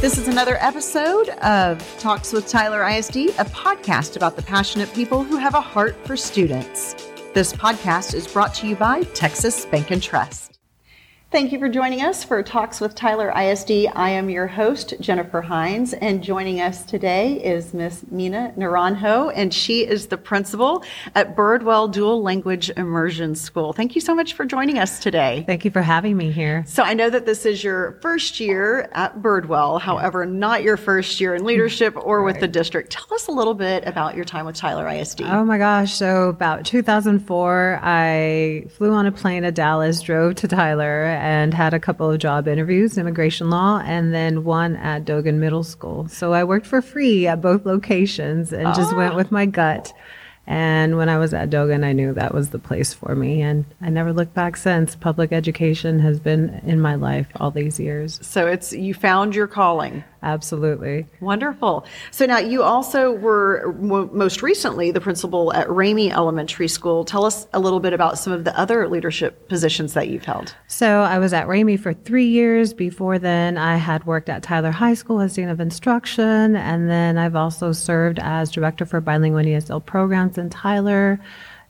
This is another episode of Talks with Tyler ISD, a podcast about the passionate people who have a heart for students. This podcast is brought to you by Texas Bank and Trust. Thank you for joining us for Talks with Tyler ISD. I am your host, Jennifer Hines, and joining us today is Miss Mina Naranjo, and she is the principal at Birdwell Dual Language Immersion School. Thank you so much for joining us today. Thank you for having me here. So I know that this is your first year at Birdwell, however, not your first year in leadership or with the district. Tell us a little bit about your time with Tyler ISD. Oh my gosh. So about 2004, I flew on a plane to Dallas, drove to Tyler, and had a couple of job interviews, immigration law, and then one at Dogan Middle School. So I worked for free at both locations and just went ah. with my gut. And when I was at Dogan, I knew that was the place for me. And I never looked back since. Public education has been in my life all these years. So it's you found your calling. Absolutely. Wonderful. So now you also were mo- most recently the principal at Ramey Elementary School. Tell us a little bit about some of the other leadership positions that you've held. So I was at Ramey for three years. Before then, I had worked at Tyler High School as Dean of Instruction. And then I've also served as Director for Bilingual ESL programs in Tyler.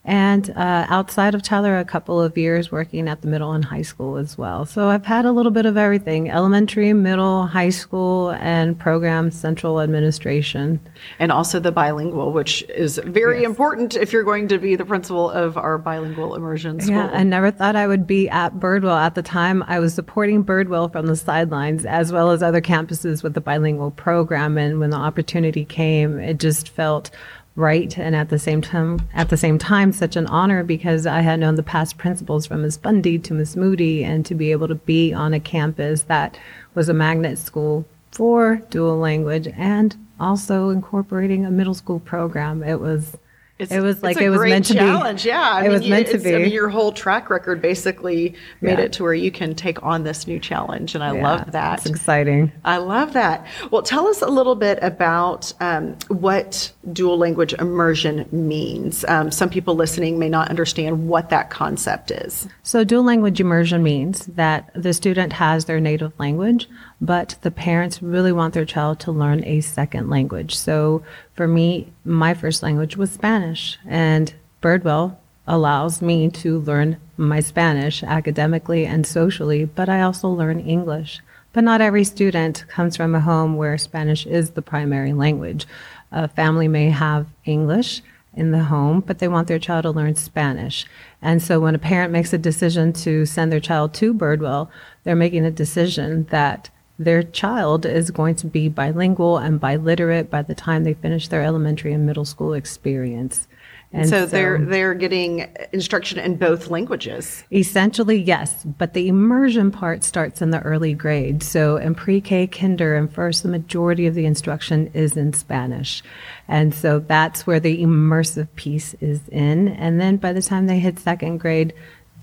And uh, outside of Tyler, a couple of years working at the middle and high school as well. So I've had a little bit of everything elementary, middle, high school, and program central administration. And also the bilingual, which is very Yes. important if you're going to be the principal of our bilingual immersion school. Yeah, I never thought I would be at Birdwell. At the time, I was supporting Birdwell from the sidelines as well as other campuses with the bilingual program. And when the opportunity came, it just felt right and at the same time at the same time such an honor because I had known the past principals from Miss Bundy to Miss Moody and to be able to be on a campus that was a magnet school for dual language and also incorporating a middle school program. It was It's, it was like a it was great meant to challenge. be. Yeah, I it mean, was meant to be. I mean, your whole track record basically made Yeah. it to where you can take on this new challenge, and I Yeah, love that. It's exciting. I love that. Well, tell us a little bit about um, what dual language immersion means. Um, some people listening may not understand what that concept is. So, dual language immersion means that the student has their native language, but the parents really want their child to learn a second language. So, for me, my first language was Spanish, and Birdwell allows me to learn my Spanish academically and socially, but I also learn English. But not every student comes from a home where Spanish is the primary language. A family may have English in the home, but they want their child to learn Spanish. And so when a parent makes a decision to send their child to Birdwell, they're making a decision that their child is going to be bilingual and biliterate by the time they finish their elementary and middle school experience. And so, they're they're getting instruction in both languages. Essentially, yes, but the immersion part starts in the early grades. So in pre-K, kinder, and first, the majority of the instruction is in Spanish. And so that's where the immersive piece is in. And then by the time they hit second grade,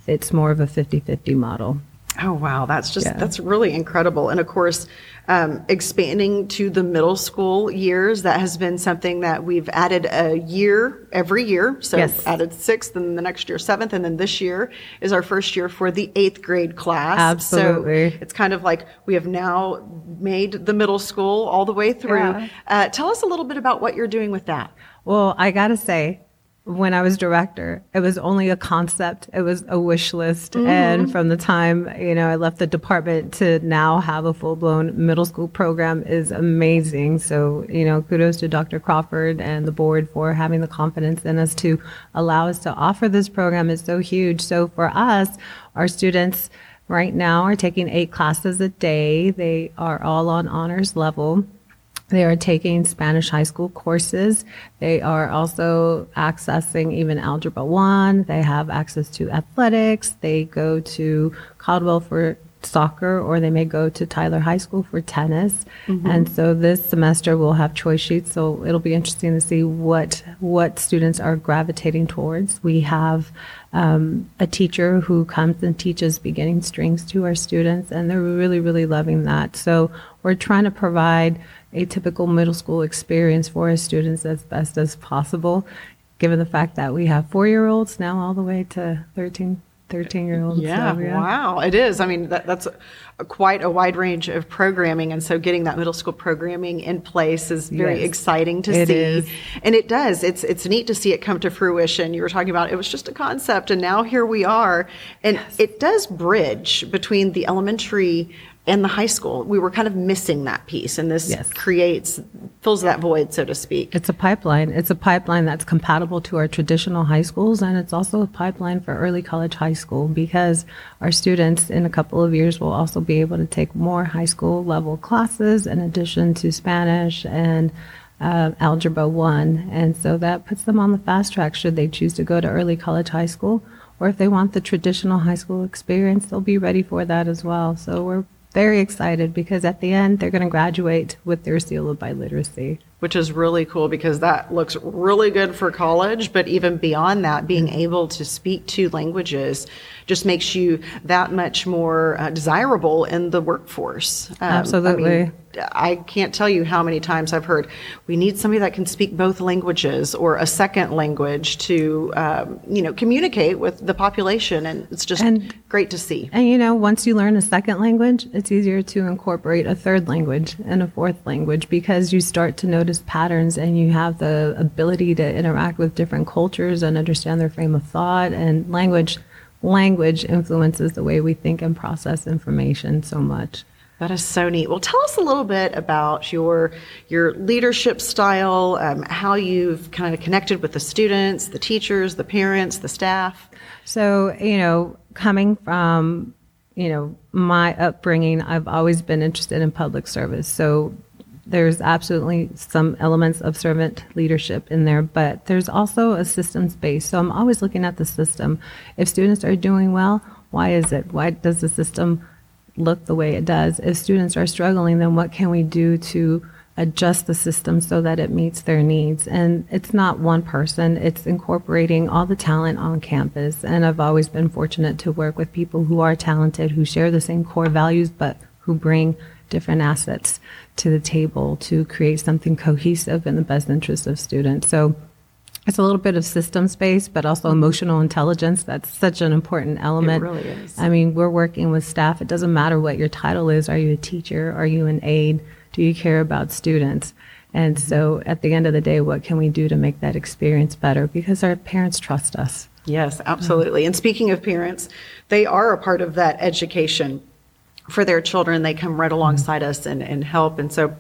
it's more of a 50-50 model. Oh wow, that's just Yeah. that's really incredible. And of course, um, expanding to the middle school years, that has been something that we've added a year every year. So Yes. added sixth, and the next year seventh, and then this year is our first year for the eighth grade class. Absolutely. So it's kind of like we have now made the middle school all the way through. Yeah. Uh, tell us a little bit about what you're doing with that. Well, I got to say, when I was director, it was only a concept. It was a wish list. Mm. And from the time, you know, I left the department to now have a full blown middle school program is amazing. So, you know, kudos to Dr. Crawford and the board for having the confidence in us to allow us to offer this program is so huge. So for us, our students right now are taking eight classes a day. They are all on honors level. They are taking Spanish high school courses. They are also accessing even Algebra 1. They have access to athletics. They go to Caldwell for soccer or they may go to Tyler High School for tennis. And so this semester we'll have choice sheets. So it'll be interesting to see what what students are gravitating towards. We have um, a teacher who comes and teaches beginning strings to our students, and they're really, really loving that. So we're trying to provide a typical middle school experience for our students as best as possible, given the fact that we have four year olds now all the way to 13 13 year olds. Yeah, so, yeah, wow, it is. I mean, that, that's a, quite a wide range of programming, and so getting that middle school programming in place is very Yes, exciting to it see. is. And it does. It's it's neat to see it come to fruition. You were talking about it was just a concept, and now here we are, and it does bridge between the elementary and the high school. We were kind of missing that piece, and this Yes. creates fills that void, so to speak. It's a pipeline. It's a pipeline that's compatible to our traditional high schools, and it's also a pipeline for early college high school because our students in a couple of years will also be able to take more high school level classes in addition to Spanish and uh, Algebra 1. And so that puts them on the fast track should they choose to go to early college high school. Or if they want the traditional high school experience, they'll be ready for that as well. So we're very excited because at the end, they're going to graduate with their seal of biliteracy. Which is really cool because that looks really good for college. But even beyond that, being able to speak two languages just makes you that much more uh, desirable in the workforce. Um, Absolutely. I, mean, I can't tell you how many times I've heard we need somebody that can speak both languages or a second language to, um, you know, communicate with the population, and it's just And- great to see. And you know, once you learn a second language, it's easier to incorporate a third language and a fourth language because you start to notice patterns and you have the ability to interact with different cultures and understand their frame of thought and language language influences the way we think and process information so much. That is so neat. Well, tell us a little bit about your your leadership style, um, how you've kind of connected with the students, the teachers, the parents, the staff. So, you know, coming from, you know, my upbringing, I've always been interested in public service. So there's absolutely some elements of servant leadership in there, but there's also a systems base. So I'm always looking at the system. If students are doing well, why is it? Why does the system look the way it does? If students are struggling, then what can we do to adjust the system so that it meets their needs. And it's not one person, it's incorporating all the talent on campus. And I've always been fortunate to work with people who are talented, who share the same core values, but who bring different assets to the table to create something cohesive in the best interest of students. So it's a little bit of system space, but also emotional intelligence. That's such an important element. It really is. I mean, we're working with staff. It doesn't matter what your title is. Are you a teacher? Are you an aide? Do you care about students? And so at the end of the day, what can we do to make that experience better? Because our parents trust us. Yes, absolutely. And speaking of parents, they are a part of that education for their children. They come right alongside us and, and help. And so,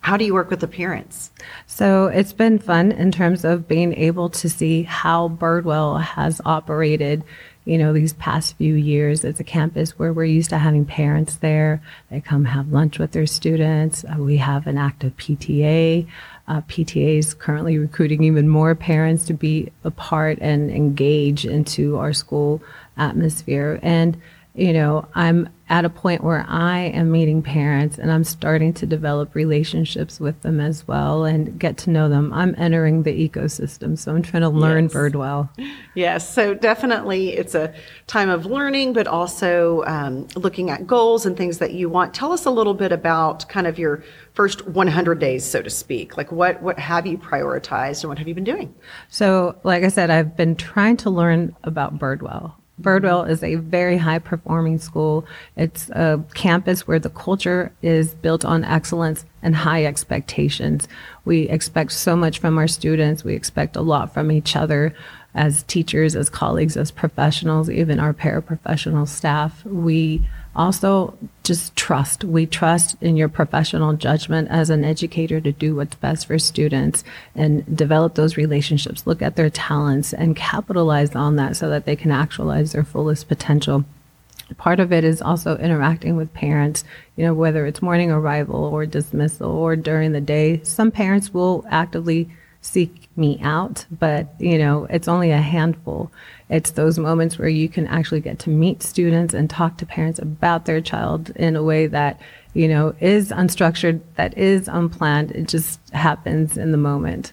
how do you work with the parents? So it's been fun in terms of being able to see how Birdwell has operated, you know, these past few years. It's a campus where we're used to having parents there. They come have lunch with their students. Uh, we have an active PTA. Uh, PTA is currently recruiting even more parents to be a part and engage into our school atmosphere. And you know, I'm at a point where I am meeting parents and I'm starting to develop relationships with them as well and get to know them. I'm entering the ecosystem, so I'm trying to learn Yes. Birdwell. Yes, so definitely it's a time of learning, but also um, looking at goals and things that you want. Tell us a little bit about kind of your first 100 days, so to speak. Like what what have you prioritized and what have you been doing? So, like I said, I've been trying to learn about Birdwell. Birdwell is a very high performing school. It's a campus where the culture is built on excellence and high expectations. We expect so much from our students. We expect a lot from each other as teachers, as colleagues, as professionals, even our paraprofessional staff. We also just trust. We trust in your professional judgment as an educator to do what's best for students and develop those relationships, look at their talents and capitalize on that so that they can actualize their fullest potential. Part of it is also interacting with parents, you know, whether it's morning arrival or dismissal or during the day. Some parents will actively seek me out, but you know, it's only a handful. It's those moments where you can actually get to meet students and talk to parents about their child in a way that, you know, is unstructured, that is unplanned. It just happens in the moment.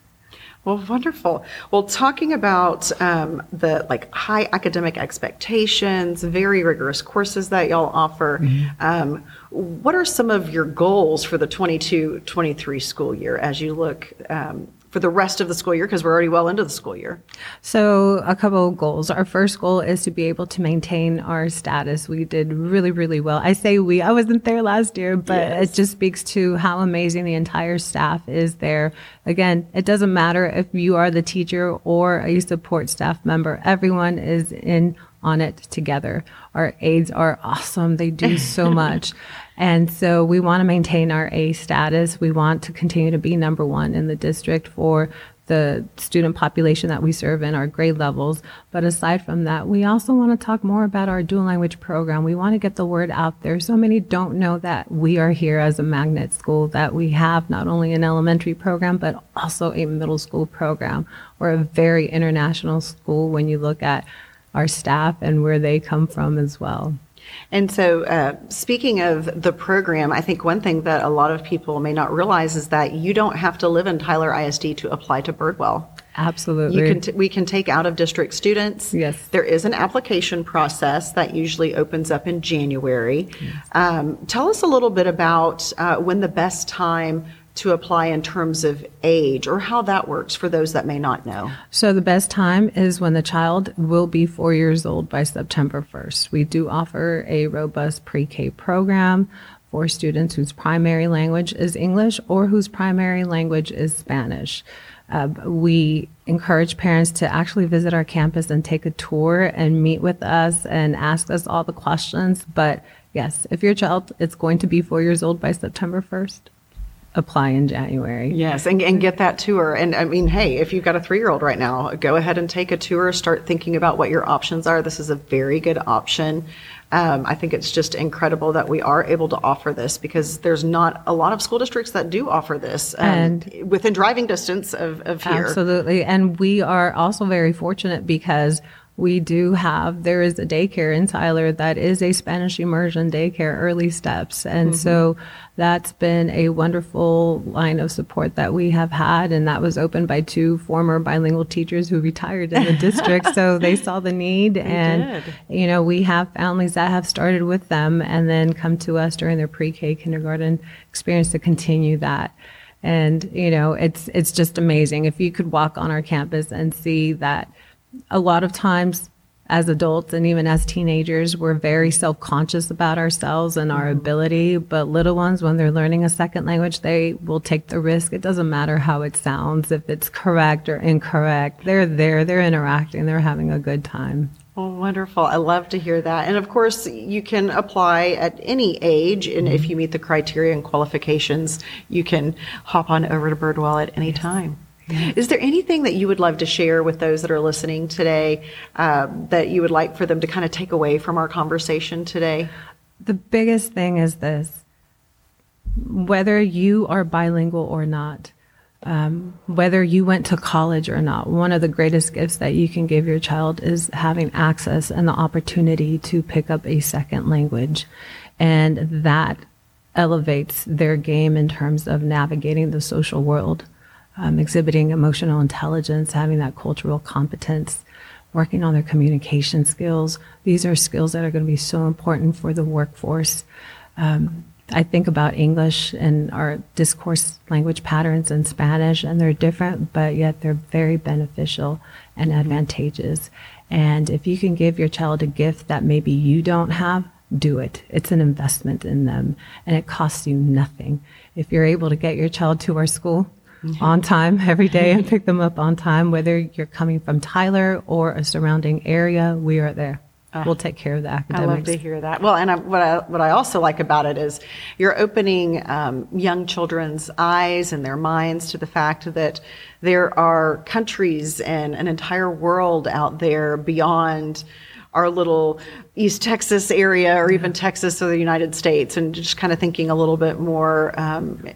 Well, wonderful. Well, talking about um, the like high academic expectations, very rigorous courses that y'all offer, um, what are some of your goals for the 22-23 school year as you look um, for the rest of the school year because we're already well into the school year? So, a couple of goals. Our first goal is to be able to maintain our status. We did really, really well. I say we, I wasn't there last year, but yes. it just speaks to how amazing the entire staff is there. Again, it doesn't matter if you are the teacher or a support staff member, everyone is in on it together. Our aides are awesome. They do so much. And so we want to maintain our A status. We want to continue to be number one in the district for the student population that we serve in our grade levels. But aside from that, we also want to talk more about our dual language program. We want to get the word out there. So many don't know that we are here as a magnet school, that we have not only an elementary program, but also a middle school program. We're a very international school when you look at our staff and where they come from as well. And so, uh, speaking of the program, I think one thing that a lot of people may not realize is that you don't have to live in Tyler ISD to apply to Birdwell. Absolutely. You can t- we can take out of district students. Yes. There is an application process that usually opens up in January. Yes. Um, tell us a little bit about uh, when the best time to apply in terms of age or how that works for those that may not know? So, the best time is when the child will be four years old by September 1st. We do offer a robust pre K program for students whose primary language is English or whose primary language is Spanish. Uh, we encourage parents to actually visit our campus and take a tour and meet with us and ask us all the questions. But yes, if your child is going to be four years old by September 1st, apply in January. Yes, and, and get that tour. And I mean, hey, if you've got a three year old right now, go ahead and take a tour, start thinking about what your options are. This is a very good option. Um, I think it's just incredible that we are able to offer this because there's not a lot of school districts that do offer this um, and within driving distance of, of here. Absolutely. And we are also very fortunate because we do have there is a daycare in Tyler that is a Spanish immersion daycare early steps. And mm-hmm. so that's been a wonderful line of support that we have had. And that was opened by two former bilingual teachers who retired in the district. So they saw the need they and did. you know we have families that have started with them and then come to us during their pre-K kindergarten experience to continue that. And you know it's it's just amazing. If you could walk on our campus and see that a lot of times as adults and even as teenagers, we're very self conscious about ourselves and our mm-hmm. ability. But little ones, when they're learning a second language, they will take the risk. It doesn't matter how it sounds, if it's correct or incorrect. They're there, they're interacting, they're having a good time. Oh, wonderful. I love to hear that. And of course, you can apply at any age. And if mm-hmm. you meet the criteria and qualifications, you can hop on over to Birdwell at any time. Is there anything that you would love to share with those that are listening today um, that you would like for them to kind of take away from our conversation today? The biggest thing is this whether you are bilingual or not, um, whether you went to college or not, one of the greatest gifts that you can give your child is having access and the opportunity to pick up a second language. And that elevates their game in terms of navigating the social world um, exhibiting emotional intelligence, having that cultural competence, working on their communication skills. These are skills that are going to be so important for the workforce. Um, I think about English and our discourse language patterns in Spanish, and they're different, but yet they're very beneficial and advantageous. And if you can give your child a gift that maybe you don't have, do it. It's an investment in them, and it costs you nothing. If you're able to get your child to our school, mm-hmm. on time every day and pick them up on time, whether you're coming from Tyler or a surrounding area, we are there. Uh, we'll take care of the academics. I love to hear that. Well, and I, what I what I also like about it is you're opening um, young children's eyes and their minds to the fact that there are countries and an entire world out there beyond our little East Texas area or even Texas or the United States, and just kind of thinking a little bit more um,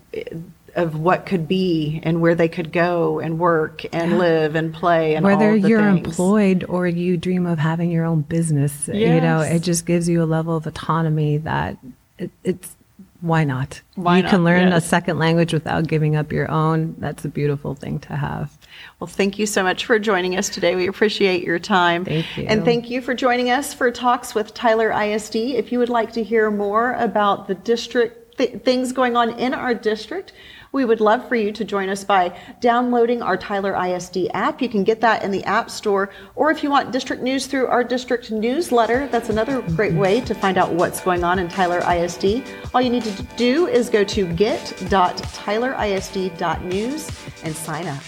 of what could be and where they could go and work and yeah. live and play and whether you're things. employed or you dream of having your own business yes. you know it just gives you a level of autonomy that it, it's why not why you not? can learn yes. a second language without giving up your own that's a beautiful thing to have well, thank you so much for joining us today. We appreciate your time. Thank you. And thank you for joining us for Talks with Tyler ISD. If you would like to hear more about the district th- things going on in our district, we would love for you to join us by downloading our Tyler ISD app. You can get that in the App Store. Or if you want district news through our district newsletter, that's another great way to find out what's going on in Tyler ISD. All you need to do is go to get.tylerisd.news and sign up.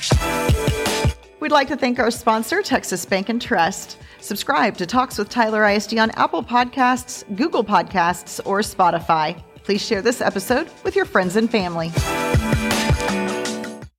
We'd like to thank our sponsor, Texas Bank and Trust. Subscribe to Talks with Tyler ISD on Apple Podcasts, Google Podcasts, or Spotify. Please share this episode with your friends and family you